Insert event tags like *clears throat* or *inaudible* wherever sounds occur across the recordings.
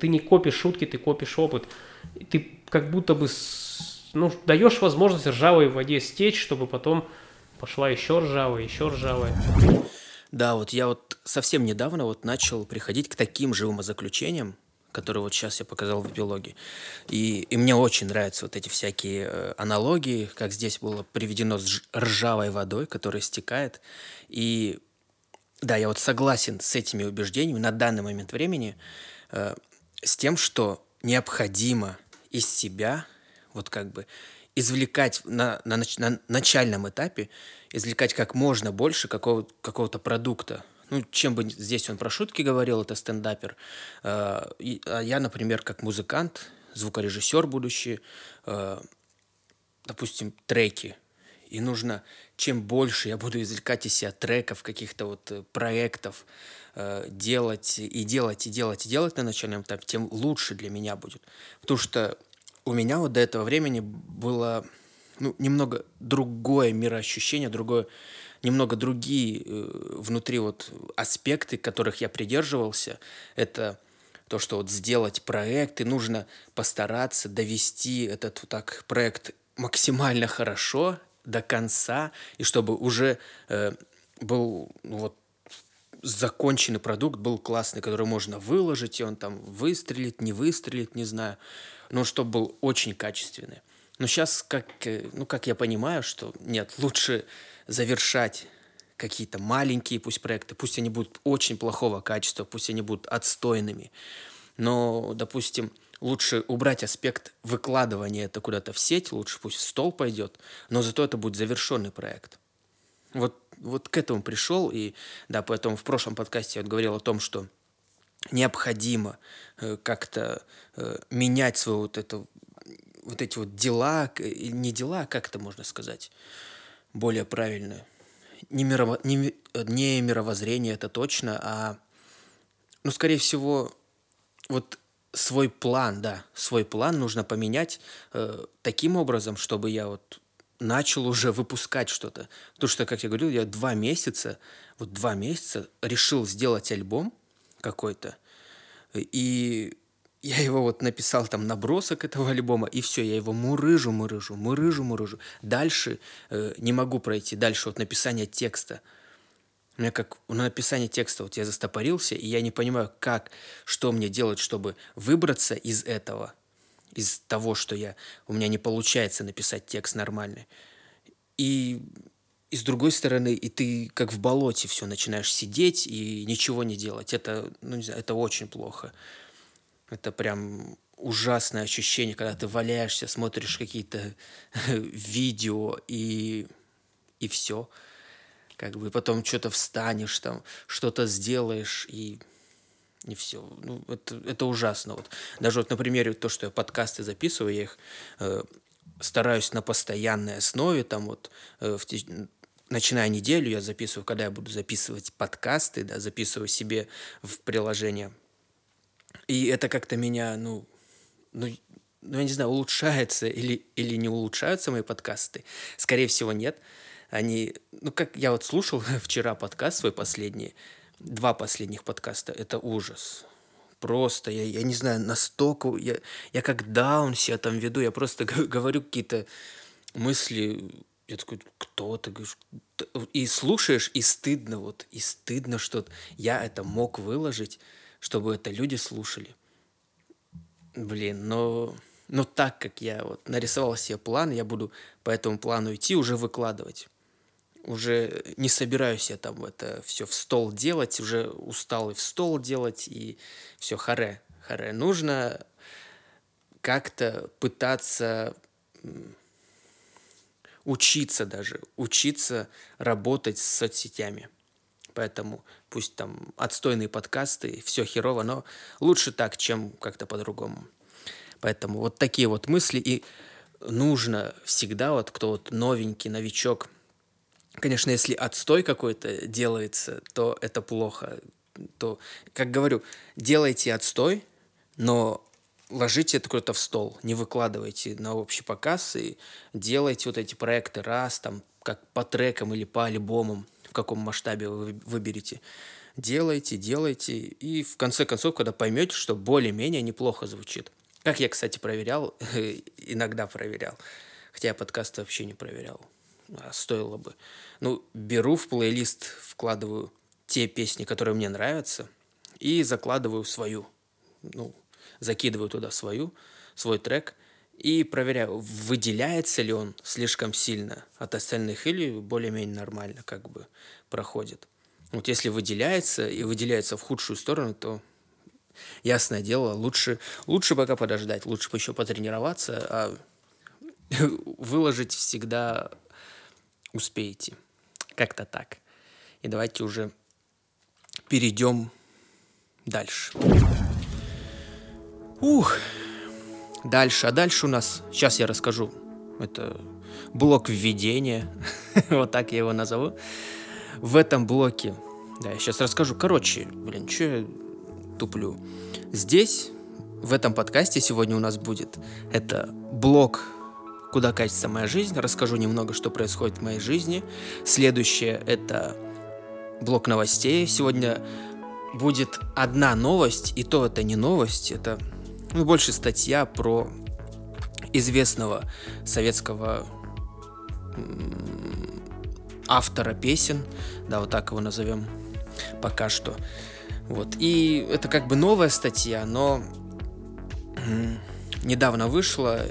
Ты не копишь шутки, ты копишь опыт. Ты как будто бы ну, даешь возможность ржавой воде стечь, чтобы потом пошла еще ржавая, еще ржавая. Да, вот я вот совсем недавно вот начал приходить к таким же умозаключениям, которые вот сейчас я показал в эпилоге. И, и мне очень нравятся вот эти всякие э, аналогии, как здесь было приведено с ржавой водой, которая стекает. И да, я вот согласен с этими убеждениями на данный момент времени, э, с тем, что необходимо из себя вот как бы извлекать на, на, на начальном этапе, извлекать как можно больше какого, какого-то продукта. Ну, чем бы здесь он про шутки говорил, это стендапер. Э, а я, например, как музыкант, звукорежиссер будущий, э, допустим, треки. И нужно, чем больше я буду извлекать из себя треков, каких-то вот э, проектов, э, делать и делать, и делать, и делать на начальном этапе, тем лучше для меня будет. Потому что у меня вот до этого времени было ну, немного другое мироощущение, другое, немного другие э, внутри вот аспекты, которых я придерживался. Это то, что вот сделать проект, и нужно постараться довести этот вот так проект максимально хорошо до конца, и чтобы уже э, был ну, вот законченный продукт, был классный, который можно выложить, и он там выстрелит, не выстрелит, не знаю но чтобы был очень качественный. Но сейчас, как, э, ну, как я понимаю, что нет, лучше завершать какие-то маленькие пусть проекты, пусть они будут очень плохого качества, пусть они будут отстойными, но, допустим, лучше убрать аспект выкладывания это куда-то в сеть, лучше пусть в стол пойдет, но зато это будет завершенный проект. Вот, вот к этому пришел, и да, поэтому в прошлом подкасте я вот говорил о том, что необходимо э, как-то э, менять свое вот это вот эти вот дела, не дела, а как это можно сказать, более правильно. Не, мирово, не, не мировоззрение, это точно, а, ну, скорее всего, вот свой план, да, свой план нужно поменять э, таким образом, чтобы я вот начал уже выпускать что-то. Потому что, как я говорил, я два месяца, вот два месяца решил сделать альбом, какой-то. И я его вот написал там набросок этого альбома, и все, я его мурыжу, мурыжу, мурыжу, мурыжу. Дальше э, не могу пройти, дальше вот написание текста. У меня как на написание текста вот я застопорился, и я не понимаю, как, что мне делать, чтобы выбраться из этого, из того, что я, у меня не получается написать текст нормальный. И и с другой стороны, и ты как в болоте все начинаешь сидеть и ничего не делать. Это, ну, не знаю, это очень плохо. Это прям ужасное ощущение, когда ты валяешься, смотришь какие-то *laughs* видео и, и все. Как бы потом что-то встанешь, там, что-то сделаешь и и все. Ну, это, это ужасно. Вот. Даже вот на примере то, что я подкасты записываю, я их э, стараюсь на постоянной основе, там вот э, в, начиная неделю, я записываю, когда я буду записывать подкасты, да, записываю себе в приложение. И это как-то меня, ну, ну, ну, я не знаю, улучшается или, или не улучшаются мои подкасты. Скорее всего, нет. Они, ну, как я вот слушал *laughs* вчера подкаст свой последний, два последних подкаста, это ужас. Просто, я, я не знаю, настолько, я, я как даун себя там веду, я просто *laughs* говорю какие-то мысли я такой, кто ты? И слушаешь, и стыдно, вот, и стыдно, что я это мог выложить, чтобы это люди слушали. Блин, но, но так как я вот нарисовал себе план, я буду по этому плану идти, уже выкладывать. Уже не собираюсь я там это все в стол делать, уже устал и в стол делать, и все, харе, харе. Нужно как-то пытаться учиться даже, учиться работать с соцсетями. Поэтому пусть там отстойные подкасты, все херово, но лучше так, чем как-то по-другому. Поэтому вот такие вот мысли. И нужно всегда, вот кто вот новенький, новичок, конечно, если отстой какой-то делается, то это плохо. То, как говорю, делайте отстой, но ложите это куда-то в стол, не выкладывайте на общий показ и делайте вот эти проекты раз, там, как по трекам или по альбомам, в каком масштабе вы выберете. делайте, делайте, и в конце концов, когда поймете, что более-менее неплохо звучит. Как я, кстати, проверял, *laughs* иногда проверял, хотя я подкасты вообще не проверял, а стоило бы. Ну, беру в плейлист, вкладываю те песни, которые мне нравятся, и закладываю свою, ну, закидываю туда свою, свой трек, и проверяю, выделяется ли он слишком сильно от остальных или более-менее нормально как бы проходит. Вот если выделяется и выделяется в худшую сторону, то ясное дело, лучше, лучше пока подождать, лучше еще потренироваться, а *laughs* выложить всегда успеете. Как-то так. И давайте уже перейдем дальше. Ух, дальше. А дальше у нас, сейчас я расскажу, это блок введения, *laughs* вот так я его назову в этом блоке. Да, я сейчас расскажу. Короче, блин, что я туплю? Здесь, в этом подкасте сегодня у нас будет это блок куда катится моя жизнь. Расскажу немного, что происходит в моей жизни. Следующее это блок новостей. Сегодня будет одна новость, и то это не новость, это ну, больше статья про известного советского автора песен, да, вот так его назовем пока что. Вот. И это как бы новая статья, но недавно вышла,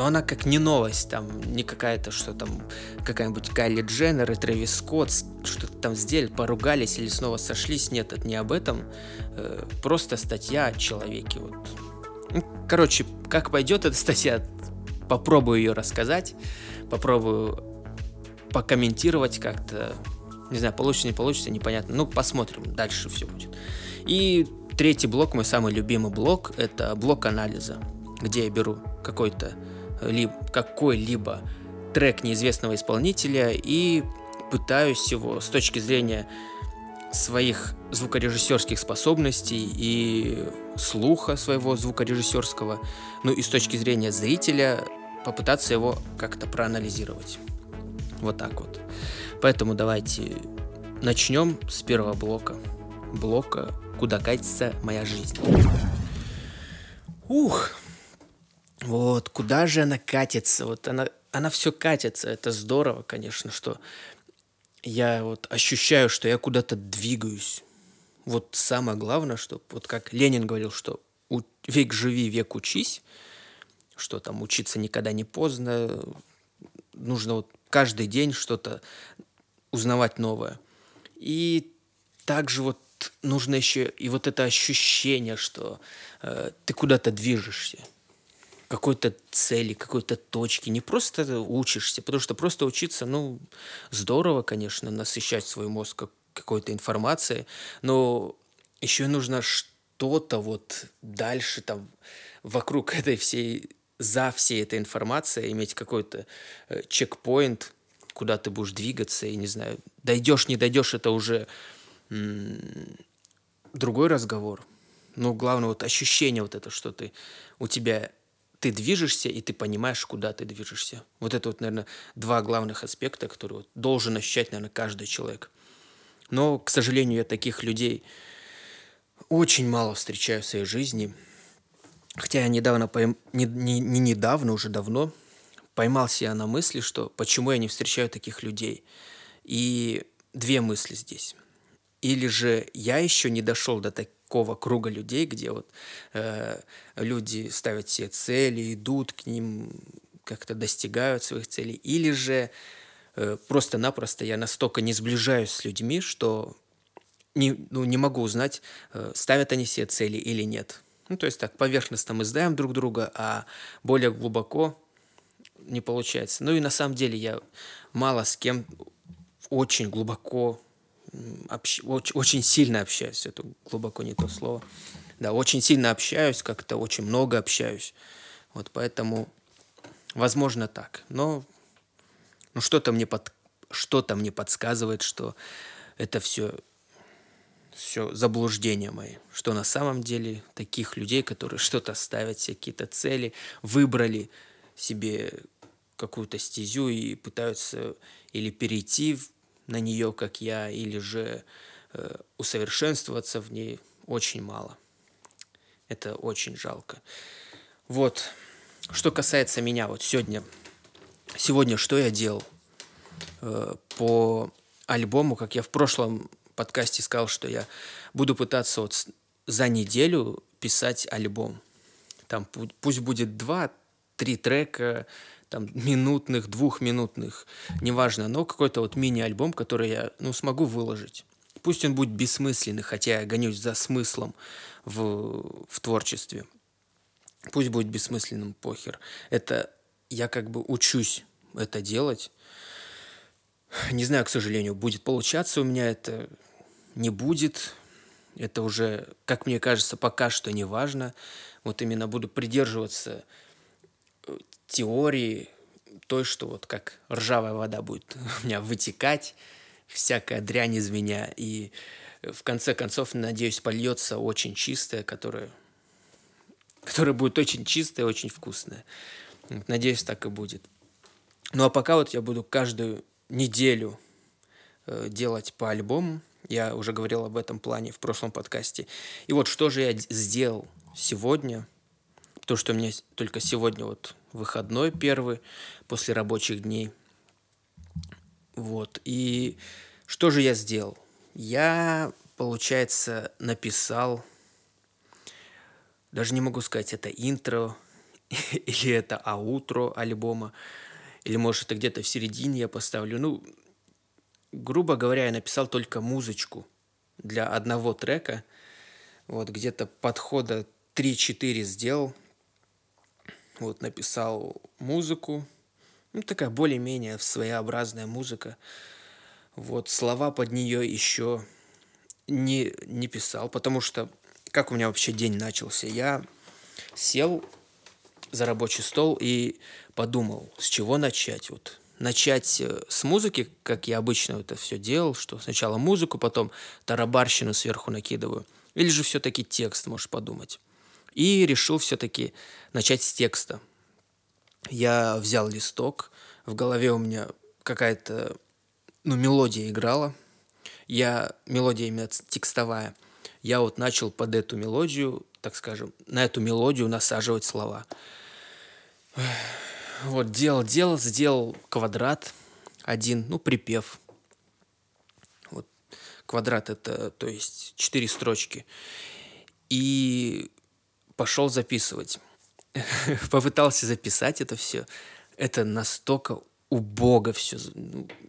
но она как не новость, там не какая-то, что там какая-нибудь Кайли Дженнер и Трэвис Скотт что-то там сделали, поругались или снова сошлись. Нет, это не об этом. Э, просто статья о человеке. Вот. Ну, короче, как пойдет эта статья, попробую ее рассказать, попробую покомментировать как-то. Не знаю, получится, не получится, непонятно. Ну, посмотрим, дальше все будет. И третий блок, мой самый любимый блок, это блок анализа, где я беру какой-то какой-либо трек неизвестного исполнителя и пытаюсь его с точки зрения своих звукорежиссерских способностей и слуха своего звукорежиссерского, ну и с точки зрения зрителя попытаться его как-то проанализировать. Вот так вот. Поэтому давайте начнем с первого блока. Блока «Куда катится моя жизнь». Ух, вот, куда же она катится? Вот она, она все катится. Это здорово, конечно, что я вот ощущаю, что я куда-то двигаюсь. Вот самое главное, что вот как Ленин говорил, что век живи, век учись, что там учиться никогда не поздно, нужно вот каждый день что-то узнавать новое. И также вот нужно еще и вот это ощущение, что э, ты куда-то движешься какой-то цели, какой-то точки. Не просто учишься, потому что просто учиться, ну, здорово, конечно, насыщать свой мозг какой-то информацией, но еще нужно что-то вот дальше там вокруг *laughs* этой всей, за всей этой информацией иметь какой-то э, чекпоинт, куда ты будешь двигаться, и не знаю, дойдешь, не дойдешь, это уже другой разговор. Но главное вот ощущение вот это, что ты, у тебя ты движешься, и ты понимаешь, куда ты движешься. Вот это вот, наверное, два главных аспекта, которые вот должен ощущать, наверное, каждый человек. Но, к сожалению, я таких людей очень мало встречаю в своей жизни. Хотя я недавно, пойм... не, не, не недавно, уже давно поймался я на мысли, что почему я не встречаю таких людей. И две мысли здесь. Или же я еще не дошел до, так, такого круга людей, где вот э, люди ставят себе цели, идут к ним, как-то достигают своих целей, или же э, просто-напросто я настолько не сближаюсь с людьми, что не, ну, не могу узнать, э, ставят они себе цели или нет. Ну, то есть так, поверхностно мы знаем друг друга, а более глубоко не получается. Ну и на самом деле я мало с кем очень глубоко общ... очень, сильно общаюсь, это глубоко не то слово. Да, очень сильно общаюсь, как-то очень много общаюсь. Вот поэтому, возможно, так. Но ну, что-то мне, под... что мне подсказывает, что это все все заблуждения мои, что на самом деле таких людей, которые *laughs* что-то ставят себе какие-то цели, выбрали себе какую-то стезю и пытаются или перейти на нее, как я, или же э, усовершенствоваться в ней очень мало. Это очень жалко. Вот. Что касается меня, вот сегодня, сегодня что я делал? Э, по альбому, как я в прошлом подкасте сказал, что я буду пытаться вот за неделю писать альбом. Там пусть будет два-три трека, там, минутных, двухминутных, неважно, но какой-то вот мини-альбом, который я, ну, смогу выложить. Пусть он будет бессмысленный, хотя я гонюсь за смыслом в, в творчестве. Пусть будет бессмысленным, похер. Это я как бы учусь это делать. Не знаю, к сожалению, будет получаться у меня это, не будет. Это уже, как мне кажется, пока что не важно. Вот именно буду придерживаться теории той, что вот как ржавая вода будет *laughs* у меня вытекать, всякая дрянь из меня, и в конце концов, надеюсь, польется очень чистое, которое, которое будет очень чистое, очень вкусное. Надеюсь, так и будет. Ну а пока вот я буду каждую неделю э, делать по альбому. Я уже говорил об этом плане в прошлом подкасте. И вот что же я сделал сегодня, то, что у меня только сегодня вот выходной первый после рабочих дней. Вот. И что же я сделал? Я, получается, написал, даже не могу сказать, это интро *laughs* или это аутро альбома, или может это где-то в середине я поставлю. Ну, грубо говоря, я написал только музычку для одного трека. Вот где-то подхода 3-4 сделал. Вот написал музыку. Ну, такая более-менее своеобразная музыка. Вот слова под нее еще не, не писал, потому что как у меня вообще день начался? Я сел за рабочий стол и подумал, с чего начать. Вот начать э, с музыки, как я обычно это все делал, что сначала музыку, потом тарабарщину сверху накидываю. Или же все-таки текст, можешь подумать. И решил все-таки начать с текста. Я взял листок, в голове у меня какая-то ну, мелодия играла. Я, мелодия именно текстовая. Я вот начал под эту мелодию, так скажем, на эту мелодию насаживать слова. Вот, делал, делал, сделал квадрат один, ну, припев. Вот, квадрат это, то есть, четыре строчки. И пошел записывать. *laughs* Попытался записать это все. Это настолько убого все,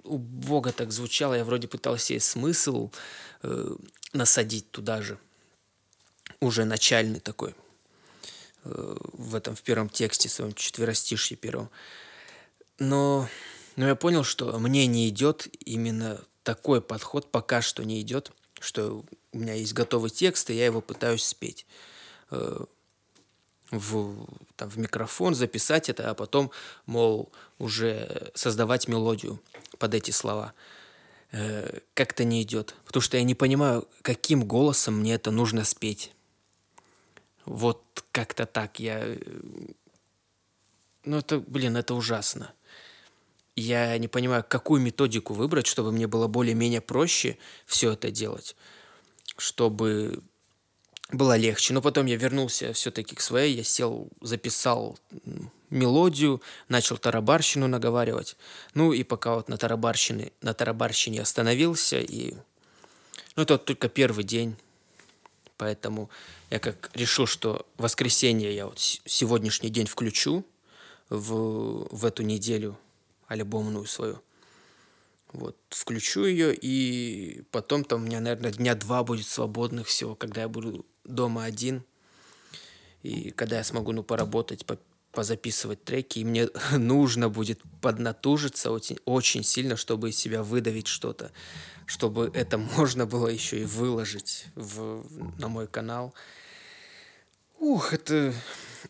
убого так звучало. Я вроде пытался себе смысл э, насадить туда же. Уже начальный такой. Э, в этом, в первом тексте, в своем четверостишье первом. Но, но я понял, что мне не идет именно такой подход, пока что не идет, что у меня есть готовый текст, и я его пытаюсь спеть. Э, в, там, в микрофон, записать это, а потом, мол, уже создавать мелодию под эти слова. Э, как-то не идет. Потому что я не понимаю, каким голосом мне это нужно спеть. Вот как-то так. Я... Э, ну, это, блин, это ужасно. Я не понимаю, какую методику выбрать, чтобы мне было более-менее проще все это делать. Чтобы было легче. Но потом я вернулся все-таки к своей, я сел, записал мелодию, начал тарабарщину наговаривать. Ну и пока вот на тарабарщине, на тарабарщине остановился, и ну это вот только первый день, поэтому я как решил, что воскресенье я вот сегодняшний день включу в, в эту неделю альбомную свою. Вот, включу ее, и потом там у меня, наверное, дня два будет свободных всего, когда я буду дома один, и когда я смогу, ну, поработать, по, позаписывать треки, и мне *laughs* нужно будет поднатужиться очень, очень сильно, чтобы из себя выдавить что-то, чтобы это *laughs* можно было еще и выложить в, на мой канал. Ух, это,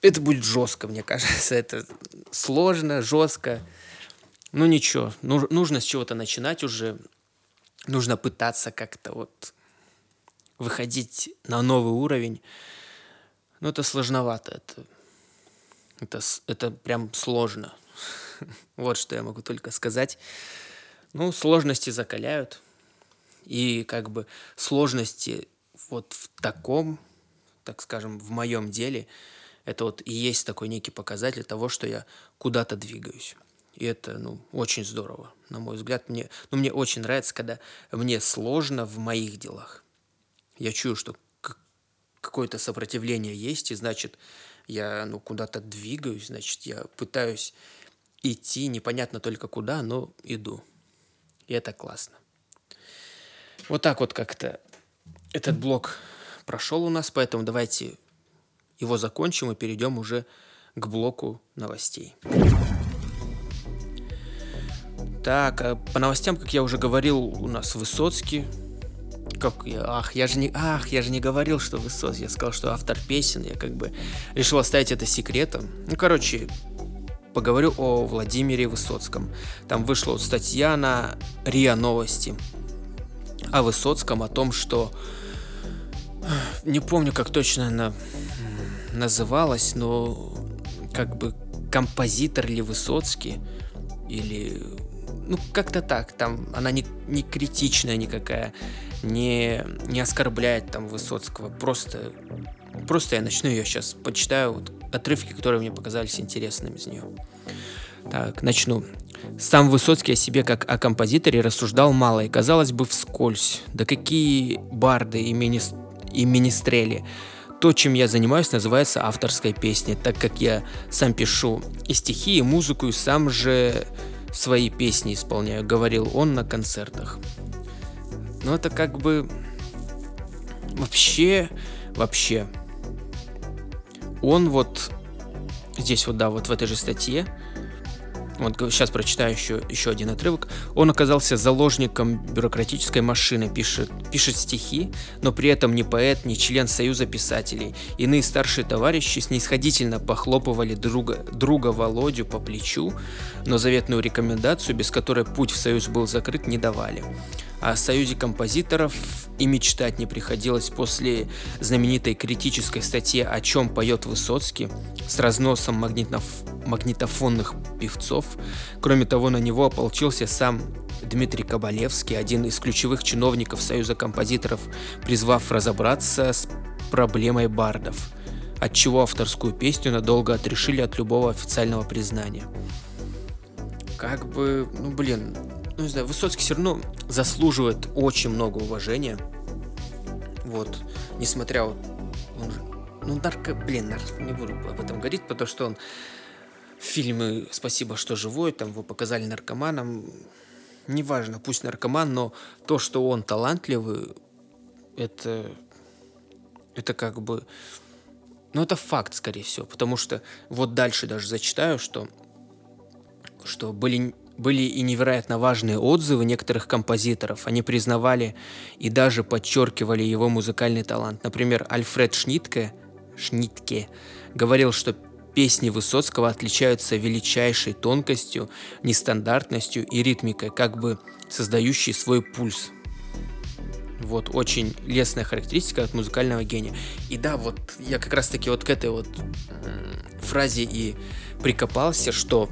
это будет жестко, мне кажется, *laughs* это сложно, жестко. Ну ничего, ну, нужно с чего-то начинать уже, нужно пытаться как-то вот выходить на новый уровень. Но это сложновато, это, это, это прям сложно. *laughs* Вот что я могу только сказать. Ну, сложности закаляют. И как бы сложности вот в таком, так скажем, в моем деле, это вот и есть такой некий показатель того, что я куда-то двигаюсь. И это, ну, очень здорово, на мой взгляд. Мне, ну, мне очень нравится, когда мне сложно в моих делах. Я чую, что какое-то сопротивление есть, и значит, я, ну, куда-то двигаюсь, значит, я пытаюсь идти, непонятно только куда, но иду. И это классно. Вот так вот как-то этот блок прошел у нас, поэтому давайте его закончим и перейдем уже к блоку новостей. Так, а по новостям, как я уже говорил, у нас Высоцкий. Как я, ах, я же не, ах, я же не говорил, что Высоцкий. Я сказал, что автор песен. Я как бы решил оставить это секретом. Ну, короче, поговорю о Владимире Высоцком. Там вышла вот статья на РИА Новости о Высоцком, о том, что не помню, как точно она называлась, но как бы композитор ли Высоцкий или ну как-то так, там она не, не критичная никакая, не, не оскорбляет там Высоцкого, просто просто я начну ее сейчас почитаю вот отрывки, которые мне показались интересными из нее. Так, начну. Сам Высоцкий о себе как о композиторе рассуждал мало и, казалось бы, вскользь. Да какие барды и, мини... и министрели. То, чем я занимаюсь, называется авторской песней, так как я сам пишу и стихи, и музыку, и сам же свои песни исполняю, говорил он на концертах. Но это как бы вообще, вообще. Он вот здесь вот, да, вот в этой же статье вот сейчас прочитаю еще, еще один отрывок. Он оказался заложником бюрократической машины, пишет, пишет стихи, но при этом не поэт, не член Союза писателей. Иные старшие товарищи снисходительно похлопывали друга, друга Володю по плечу, но заветную рекомендацию, без которой путь в Союз был закрыт, не давали. О союзе композиторов и мечтать не приходилось после знаменитой критической статьи «О чем поет Высоцкий» с разносом магнитоф... магнитофонных певцов. Кроме того, на него ополчился сам Дмитрий Кабалевский, один из ключевых чиновников Союза композиторов, призвав разобраться с проблемой бардов, отчего авторскую песню надолго отрешили от любого официального признания. Как бы, ну блин, ну не знаю, Высоцкий все равно заслуживает очень много уважения. Вот, несмотря вот, он же, ну нарко, блин, нар, не буду об этом говорить, потому что он фильмы «Спасибо, что живой», там его показали наркоманом, неважно, пусть наркоман, но то, что он талантливый, это, это как бы, ну это факт, скорее всего, потому что вот дальше даже зачитаю, что, что были были и невероятно важные отзывы некоторых композиторов. Они признавали и даже подчеркивали его музыкальный талант. Например, Альфред Шнитке, Шнитке говорил, что песни Высоцкого отличаются величайшей тонкостью, нестандартностью и ритмикой, как бы создающей свой пульс. Вот, очень лестная характеристика от музыкального гения. И да, вот я как раз таки вот к этой вот фразе и прикопался, что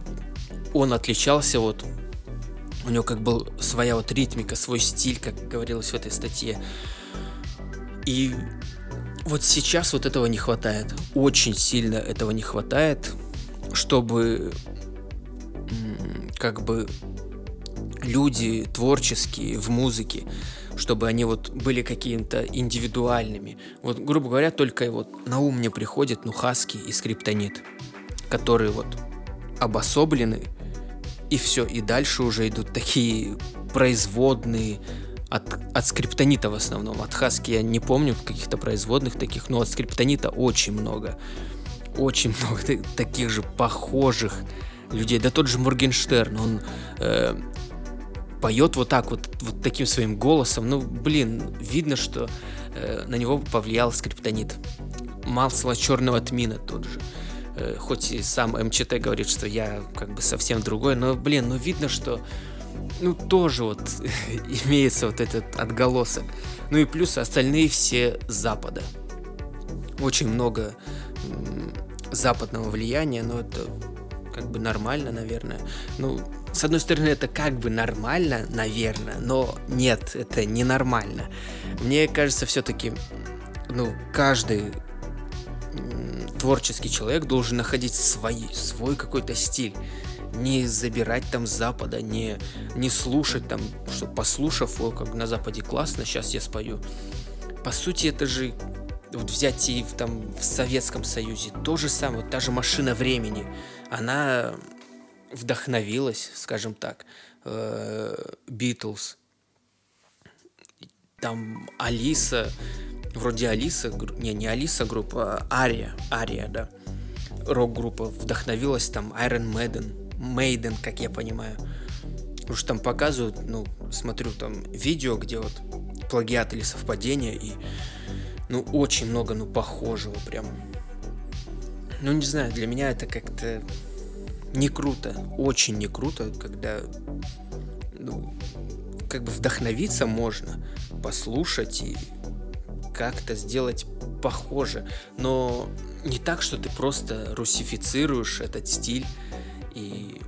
он отличался вот у него как был своя вот ритмика, свой стиль, как говорилось в этой статье. И вот сейчас вот этого не хватает. Очень сильно этого не хватает, чтобы как бы люди творческие в музыке, чтобы они вот были какими-то индивидуальными. Вот, грубо говоря, только вот на ум мне приходит ну Хаски и Скриптонит, которые вот обособлены и все, и дальше уже идут такие производные от, от скриптонита в основном. От хаски я не помню каких-то производных таких, но от скриптонита очень много. Очень *laughs* много таких же похожих людей. Да тот же Моргенштерн, он э, поет вот так вот, вот таким своим голосом. Ну, блин, видно, что э, на него повлиял скриптонит. Масло черного тмина тот же. Хоть и сам МЧТ говорит, что я как бы совсем другой, но, блин, ну видно, что ну тоже вот *laughs* имеется вот этот отголосок. Ну и плюс остальные все Запада. Очень много западного влияния, но это как бы нормально, наверное. Ну, с одной стороны, это как бы нормально, наверное, но нет, это ненормально. Мне кажется, все-таки, ну, каждый творческий человек должен находить свой, свой какой-то стиль. Не забирать там Запада, не, не слушать там, что послушав, о, как на Западе классно, сейчас я спою. По сути, это же вот взять и в, там в Советском Союзе то же самое, та же машина времени, она вдохновилась, скажем так, Битлз. Э, там Алиса, вроде Алиса, не, не Алиса группа, а Ария, Ария, да, рок-группа вдохновилась там Iron Maiden, Maiden, как я понимаю. Потому что там показывают, ну, смотрю там видео, где вот плагиат или совпадение, и, ну, очень много, ну, похожего прям. Ну, не знаю, для меня это как-то не круто, очень не круто, когда, ну, как бы вдохновиться можно, послушать и как-то сделать похоже, но не так, что ты просто русифицируешь этот стиль и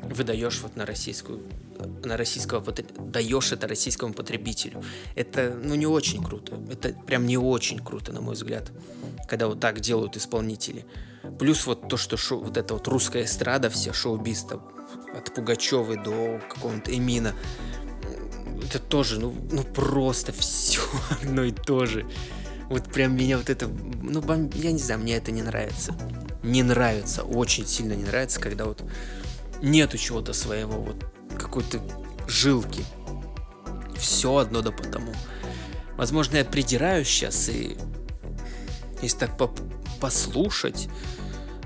выдаешь вот на российскую на российского даешь это российскому потребителю. Это, ну, не очень круто. Это прям не очень круто, на мой взгляд, когда вот так делают исполнители. Плюс вот то, что шоу, вот это вот русская эстрада, все шоу-биз от Пугачевой до какого-нибудь Эмина, это тоже, ну, ну просто все *laughs* одно и то же. Вот прям меня вот это, ну, я не знаю, мне это не нравится. Не нравится, очень сильно не нравится, когда вот нету чего-то своего, вот какой-то жилки. Все одно да потому. Возможно, я придираюсь сейчас, и если так по послушать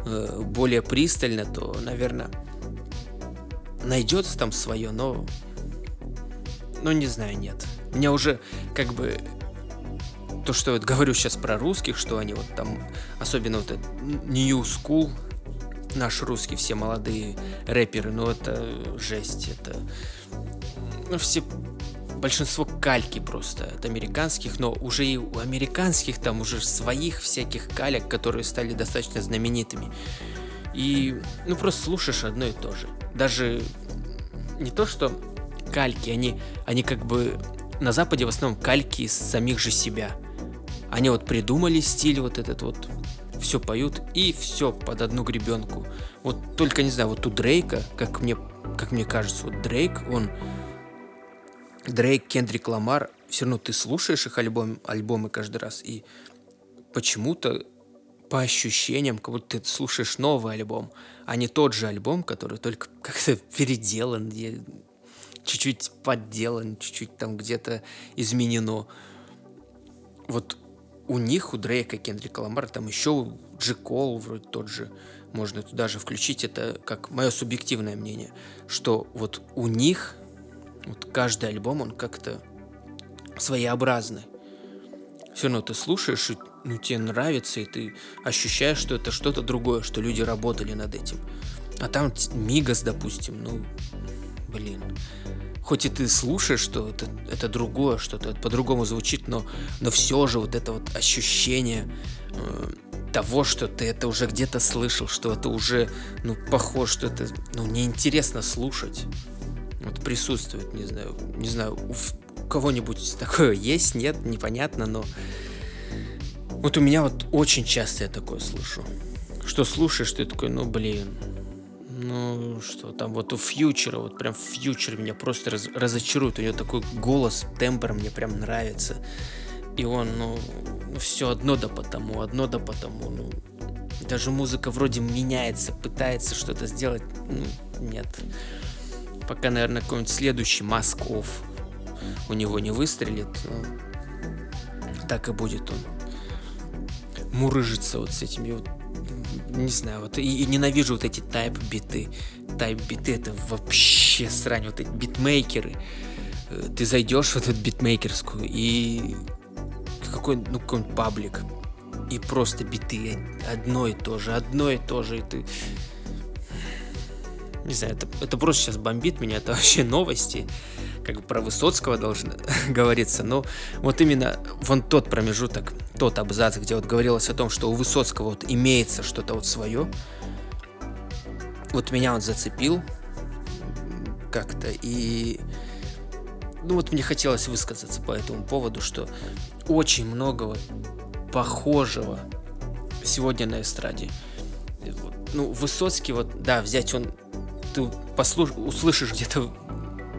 э, более пристально, то, наверное, найдется там свое, но ну, не знаю, нет. Мне уже как бы то, что я вот говорю сейчас про русских, что они вот там, особенно вот этот New School, наш русский, все молодые рэперы, ну это жесть, это ну, все большинство кальки просто от американских, но уже и у американских там уже своих всяких калек, которые стали достаточно знаменитыми. И ну просто слушаешь одно и то же. Даже не то, что кальки, они, они как бы на Западе в основном кальки из самих же себя. Они вот придумали стиль вот этот вот, все поют и все под одну гребенку. Вот только не знаю, вот у Дрейка, как мне, как мне кажется, вот Дрейк, он Дрейк, Кендрик Ламар, все равно ты слушаешь их альбом, альбомы каждый раз, и почему-то по ощущениям, как будто ты слушаешь новый альбом, а не тот же альбом, который только *laughs* как-то переделан, чуть-чуть подделан, чуть-чуть там где-то изменено. Вот у них, у Дрейка, Кендрика Ламара, там еще Джи Кол вроде тот же, можно туда же включить, это как мое субъективное мнение, что вот у них вот каждый альбом, он как-то своеобразный. Все равно ты слушаешь, и ну, тебе нравится, и ты ощущаешь, что это что-то другое, что люди работали над этим. А там Мигас, допустим, ну, блин, хоть и ты слушаешь, что это, это другое, что-то по-другому звучит, но, но все же вот это вот ощущение э, того, что ты это уже где-то слышал, что это уже, ну, похоже, что это, ну, неинтересно слушать. Вот присутствует, не знаю, не знаю, у, у кого-нибудь такое есть, нет, непонятно, но вот у меня вот очень часто я такое слышу. Что слушаешь, ты такой, ну, блин, ну, что там, вот у Фьючера, вот прям Фьючер меня просто раз, разочарует. У него такой голос, тембр мне прям нравится. И он, ну, все одно да потому, одно да потому, ну, даже музыка вроде меняется, пытается что-то сделать, ну, нет. Пока, наверное, какой-нибудь следующий Масков у него не выстрелит, ну, так и будет он мурыжиться вот с этими вот не знаю, вот и, и ненавижу вот эти тайп-биты. Тайп-биты это вообще срань, вот эти битмейкеры. Э, ты зайдешь в эту битмейкерскую и какой, ну, какой-нибудь паблик, и просто биты одно и то же, одно и то же, и ты... Не знаю, это, это просто сейчас бомбит меня, это *laughs* вообще новости как бы про Высоцкого должно *laughs* говориться, но вот именно вон тот промежуток, тот абзац, где вот говорилось о том, что у Высоцкого вот имеется что-то вот свое, вот меня он зацепил, как-то. И ну вот мне хотелось высказаться по этому поводу, что очень много вот похожего сегодня на эстраде. Ну, Высоцкий, вот, да, взять он, ты послуш, услышишь где-то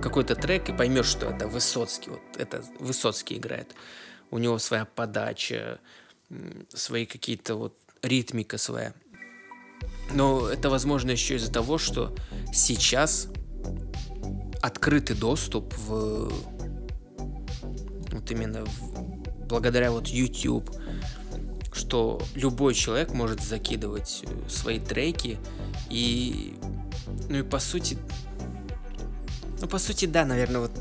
какой-то трек и поймешь, что это Высоцкий, вот это Высоцкий играет. У него своя подача, свои какие-то вот ритмика своя. Но это возможно еще из-за того, что сейчас открытый доступ в вот именно в, благодаря вот YouTube, что любой человек может закидывать э, свои треки и ну и по сути ну по сути да, наверное, вот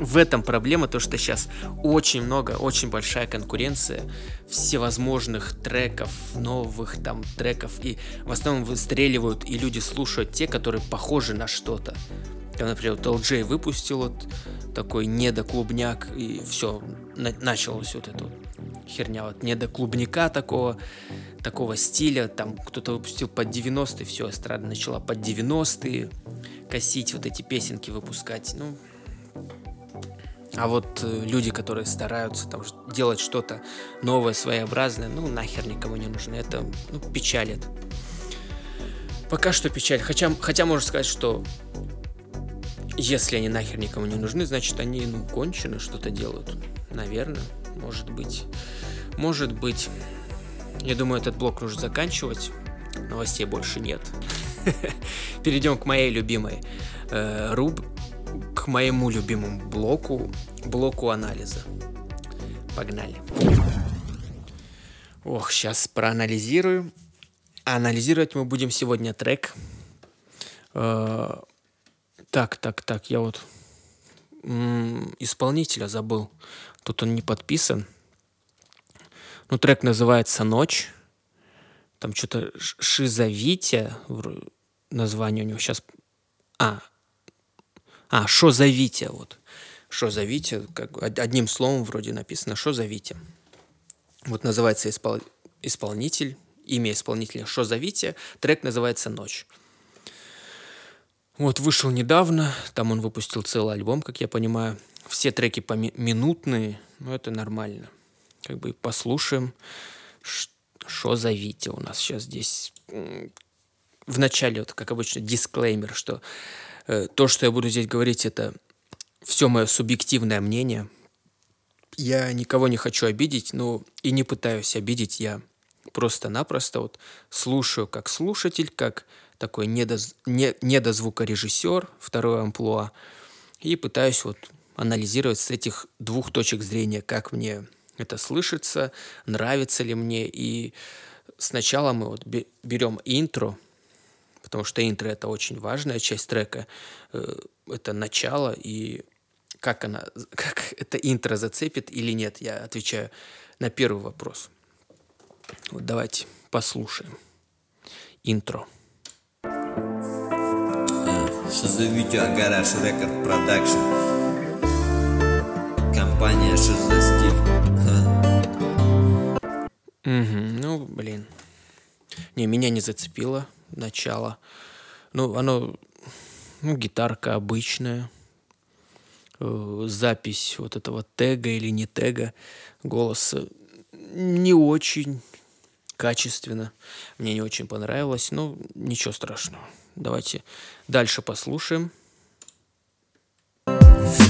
в этом проблема, то что сейчас очень много, очень большая конкуренция всевозможных треков, новых там треков, и в основном выстреливают, и люди слушают те, которые похожи на что-то. Там, например, вот LJ выпустил вот такой недоклубняк, и все, на- началось вот это вот херня, вот недоклубника такого, такого стиля, там кто-то выпустил под 90-е, все, эстрада начала под 90-е косить, вот эти песенки выпускать, ну, а вот э, люди, которые стараются там делать что-то новое, своеобразное, ну нахер никому не нужно. Это ну, печалит. Пока что печаль. Хотя, хотя можно сказать, что если они нахер никому не нужны, значит они ну кончены, что-то делают. Наверное, может быть. Может быть. Я думаю, этот блок нужно заканчивать. Новостей больше нет. *laughs* Перейдем к моей любимой э, руб к моему любимому блоку, блоку анализа. Погнали. Ох, сейчас проанализирую. анализировать мы будем сегодня трек. Э, так, так, так, я вот исполнителя забыл. Тут он не подписан. Ну, трек называется «Ночь». Там что-то «Шизовитя» название у него сейчас... А, а, что за Витя, вот. Что за Витя, как одним словом вроде написано, что за Витя. Вот называется испол... исполнитель, имя исполнителя Что за Витя, трек называется «Ночь». Вот вышел недавно, там он выпустил целый альбом, как я понимаю. Все треки по минутные, но это нормально. Как бы послушаем, что за Витя у нас сейчас здесь. В начале, вот как обычно, дисклеймер, что то, что я буду здесь говорить, это все мое субъективное мнение. Я никого не хочу обидеть, но и не пытаюсь обидеть. Я просто-напросто вот слушаю как слушатель, как такой недоз... не... недозвукорежиссер, второе амплуа, и пытаюсь вот анализировать с этих двух точек зрения, как мне это слышится, нравится ли мне. И сначала мы вот берем интро, потому что интро это очень важная часть трека, э, это начало, и как она, *laughs* как это интро зацепит или нет, я отвечаю на первый вопрос. Вот давайте послушаем интро. Видео Garage Record Production? Компания что за стиль? Угу, ну, блин. Не, меня не зацепило начало. Ну, оно, ну, гитарка обычная, э, запись вот этого тега или не тега голоса не очень качественно. Мне не очень понравилось, но ничего страшного. Давайте дальше послушаем.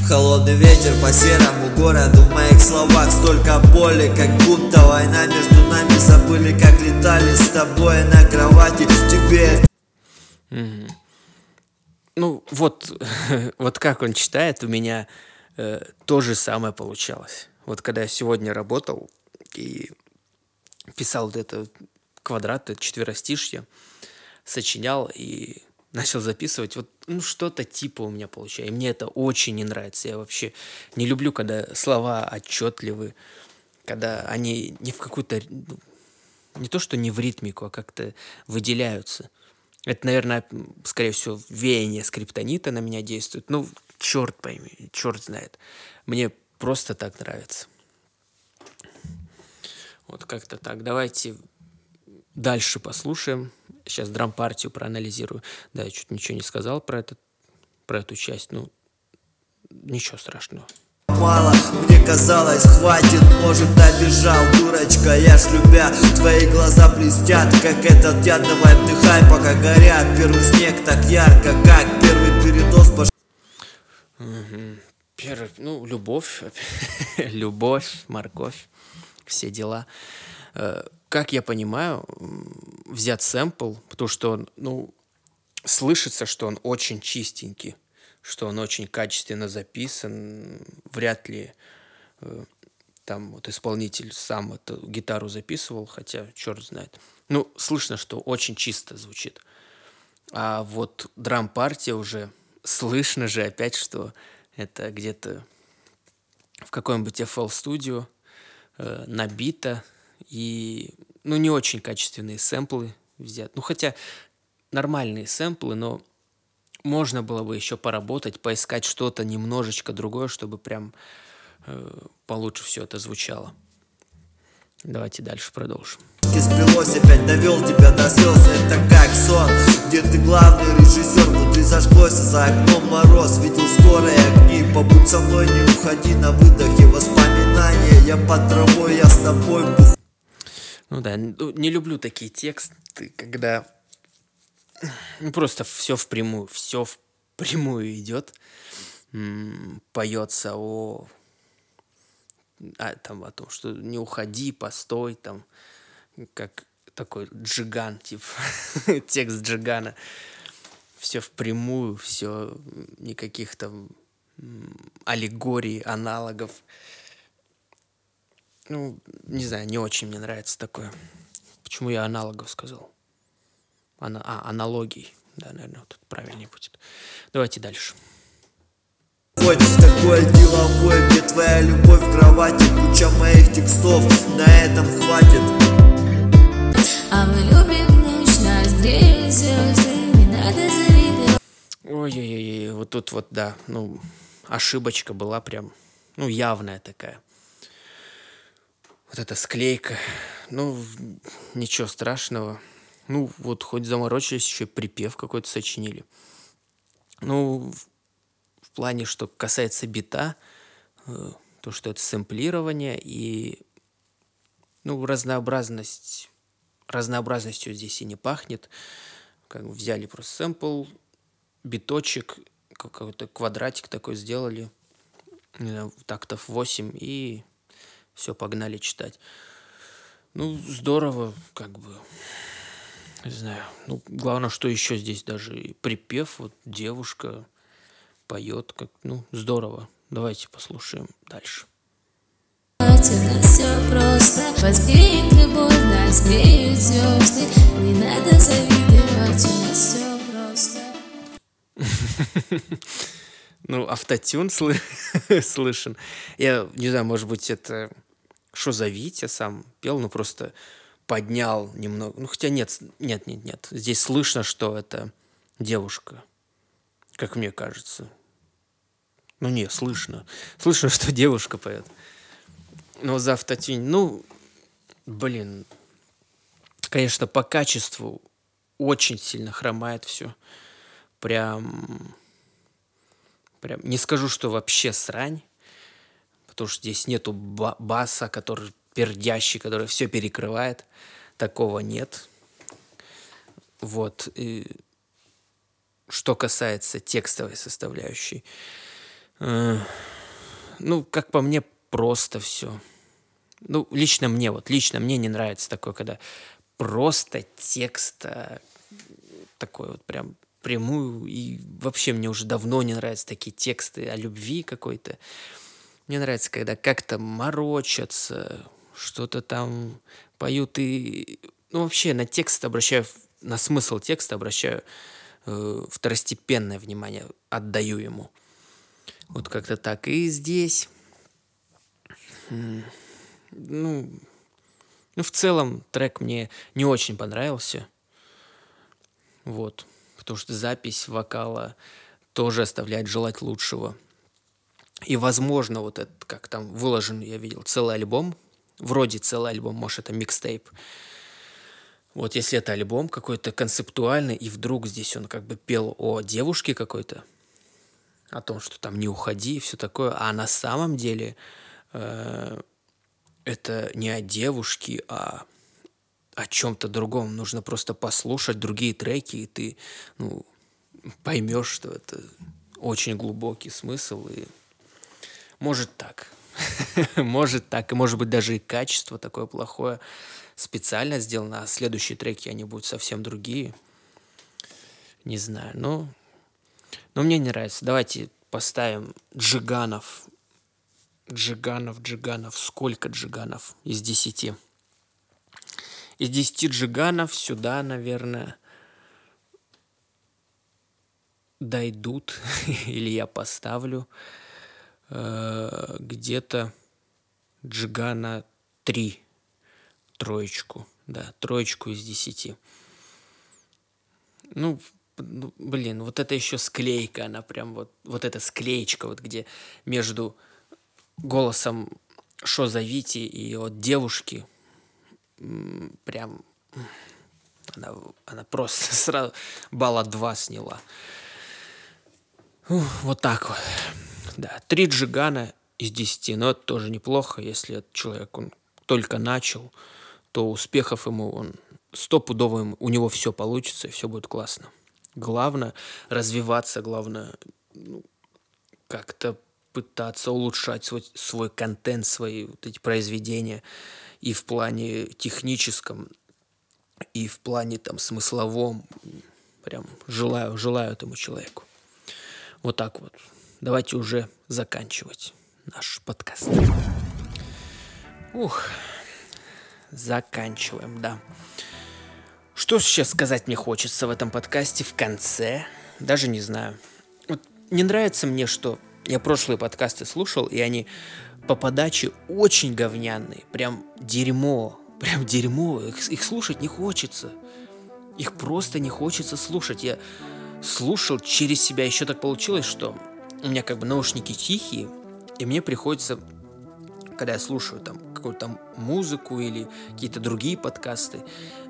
Холодный ветер по серому городу В моих словах столько боли Как будто война между нами Забыли, как летали с тобой на кровати Тебе Угу. Ну, вот, *laughs* вот как он читает, у меня э, то же самое получалось. Вот когда я сегодня работал и писал вот это квадрат, это четверостишье, сочинял и начал записывать, вот ну, что-то типа у меня получается. И мне это очень не нравится. Я вообще не люблю, когда слова отчетливы, когда они не в какую-то... Ну, не то, что не в ритмику, а как-то выделяются. Это, наверное, скорее всего, веяние скриптонита на меня действует. Ну, черт пойми, черт знает. Мне просто так нравится. Вот как-то так. Давайте дальше послушаем. Сейчас драм-партию проанализирую. Да, я чуть ничего не сказал про этот про эту часть, ну, ничего страшного. Мало, мне казалось, хватит, может, обижал Дурочка, я ж любя, твои глаза блестят Как этот яд, давай вдыхай, пока горят Первый снег так ярко, как первый передоз пошел Первый, ну, любовь, *laughs* любовь, морковь, все дела. Как я понимаю, взят сэмпл, потому что он, ну, слышится, что он очень чистенький, что он очень качественно записан. Вряд ли э, там вот исполнитель сам эту гитару записывал, хотя черт знает. Ну, слышно, что очень чисто звучит. А вот драм-партия уже слышно же опять, что это где-то в каком-нибудь FL Studio э, набито и ну не очень качественные сэмплы взят. Ну хотя нормальные сэмплы, но можно было бы еще поработать, поискать что-то немножечко другое, чтобы прям э, получше все это звучало. Давайте дальше продолжим. Сбилось, опять довел тебя до слез Это как сон, где ты главный режиссер Внутри зажглось, за окном мороз Видел скорые огни, побудь со мной Не уходи на выдохе, воспоминания Я под травой, я с тобой Ну да, ну, не люблю такие тексты, когда ну, просто все впрямую, все впрямую идет, поется о, а, там, о том, что не уходи, постой, там, как такой джиган, типа, *laughs* текст джигана. Все впрямую, все, никаких там аллегорий, аналогов. Ну, не знаю, не очень мне нравится такое. Почему я аналогов сказал? Ана- а, аналогий. Да, наверное, вот тут правильнее будет. Давайте дальше. Хоть такое деловое, где твоя любовь в кровати Куча моих текстов, на этом хватит А мы любим греют звезды Не надо завидовать Ой-ой-ой, вот тут вот, да, ну, ошибочка была прям, ну, явная такая. Вот эта склейка, ну, ничего страшного. Ну, вот хоть заморочились, еще припев какой-то сочинили. Ну, в, в плане, что касается бита, э, то, что это сэмплирование и, ну, разнообразность, разнообразностью здесь и не пахнет. Как бы взяли просто сэмпл, биточек, какой-то квадратик такой сделали, не знаю, тактов 8, и все, погнали читать. Ну, здорово, как бы, не знаю. Ну, главное, что еще здесь даже и припев, вот девушка поет, как, ну, здорово. Давайте послушаем дальше. Все просто Воспримет любовь, нас звезды Не надо завидовать, у нас все просто *laughs* Ну, автотюн слы- *laughs* слышен. Я не знаю, может быть, это что за Витя сам пел, ну просто поднял немного. Ну, хотя нет, нет, нет, нет. Здесь слышно, что это девушка, как мне кажется. Ну, не, слышно. Слышно, что девушка поет. Но за автотюн, ну, блин, конечно, по качеству очень сильно хромает все. Прям Прям не скажу, что вообще срань, потому что здесь нету ба- баса, который пердящий, который все перекрывает. Такого нет. Вот. И что касается текстовой составляющей, э, ну, как по мне, просто все. Ну, лично мне, вот лично мне не нравится такое, когда просто текст а, такой вот прям прямую. И вообще мне уже давно не нравятся такие тексты о любви какой-то. Мне нравится, когда как-то морочатся, что-то там поют и... Ну, вообще на текст обращаю, на смысл текста обращаю э, второстепенное внимание, отдаю ему. Вот как-то так. И здесь... Ну, ну, в целом трек мне не очень понравился. Вот. Потому что запись вокала тоже оставляет желать лучшего. И, возможно, вот этот, как там выложен, я видел, целый альбом, вроде целый альбом, может, это микстейп. Вот если это альбом какой-то концептуальный, и вдруг здесь он как бы пел о девушке какой-то, о том, что там не уходи и все такое. А на самом деле э, это не о девушке, а о чем-то другом. Нужно просто послушать другие треки, и ты ну, поймешь, что это очень глубокий смысл. И может так. *laughs* может так. И может быть даже и качество такое плохое специально сделано, а следующие треки, они будут совсем другие. Не знаю, но, но мне не нравится. Давайте поставим Джиганов. Джиганов, Джиганов. Сколько Джиганов из десяти? Из десяти Джиганов сюда, наверное, дойдут, *laughs* или я поставлю э, где-то Джигана 3, троечку, да, троечку из десяти. Ну, ну, блин, вот это еще склейка, она прям вот, вот эта склеечка, вот где между голосом «Шо зовите» и от девушки прям она, она просто *laughs* сразу балла два сняла. Ух, вот так вот. Да, три джигана из десяти, но это тоже неплохо, если этот человек, он только начал, то успехов ему, он стопудово, у него все получится, и все будет классно. Главное развиваться, главное ну, как-то пытаться улучшать свой, свой контент, свои вот эти произведения и в плане техническом, и в плане там смысловом. Прям желаю, желаю этому человеку. Вот так вот. Давайте уже заканчивать наш подкаст. Ух, заканчиваем, да. Что сейчас сказать мне хочется в этом подкасте в конце? Даже не знаю. Вот не нравится мне, что я прошлые подкасты слушал, и они по подаче очень говняные. Прям дерьмо. Прям дерьмо. Их, их слушать не хочется. Их просто не хочется слушать. Я слушал через себя. Еще так получилось, что у меня как бы наушники тихие, и мне приходится когда я слушаю там какую-то музыку или какие-то другие подкасты,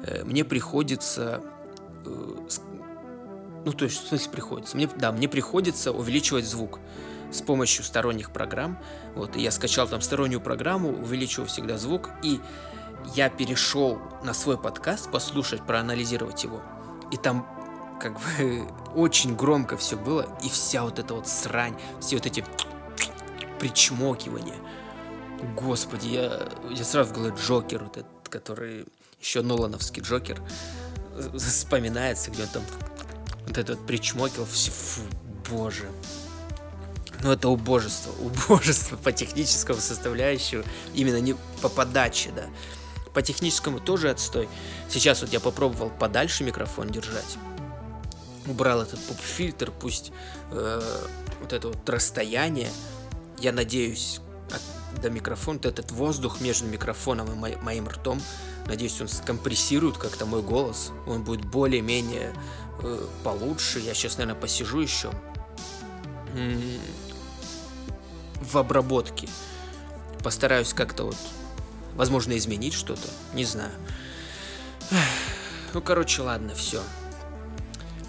э, мне приходится э, ну, то есть, в смысле приходится? Мне, да, мне приходится увеличивать звук с помощью сторонних программ. Вот, и я скачал там стороннюю программу, увеличивал всегда звук, и я перешел на свой подкаст послушать, проанализировать его. И там как бы *laughs* очень громко все было, и вся вот эта вот срань, все вот эти *clears throat* причмокивания – Господи, я, я сразу голове Джокер, вот этот, который еще Нолановский Джокер, вспоминается, где он там вот этот причмокил, все, фу, боже. Ну, это убожество, *laughs* убожество по техническому составляющему, именно не по подаче, да. По техническому тоже отстой. Сейчас вот я попробовал подальше микрофон держать. Убрал этот поп-фильтр, пусть э, вот это вот расстояние, я надеюсь, до микрофона, этот воздух между микрофоном и моим ртом, надеюсь, он скомпрессирует как-то мой голос, он будет более-менее э, получше. Я сейчас, наверное, посижу еще в обработке. Постараюсь как-то вот, возможно, изменить что-то, не знаю. Ну, короче, ладно, все.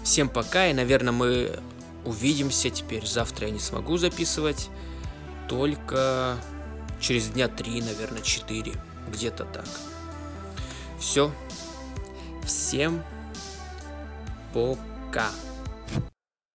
Всем пока, и, наверное, мы увидимся теперь. Завтра я не смогу записывать, только через дня три, наверное, четыре, где-то так. Все. Всем пока.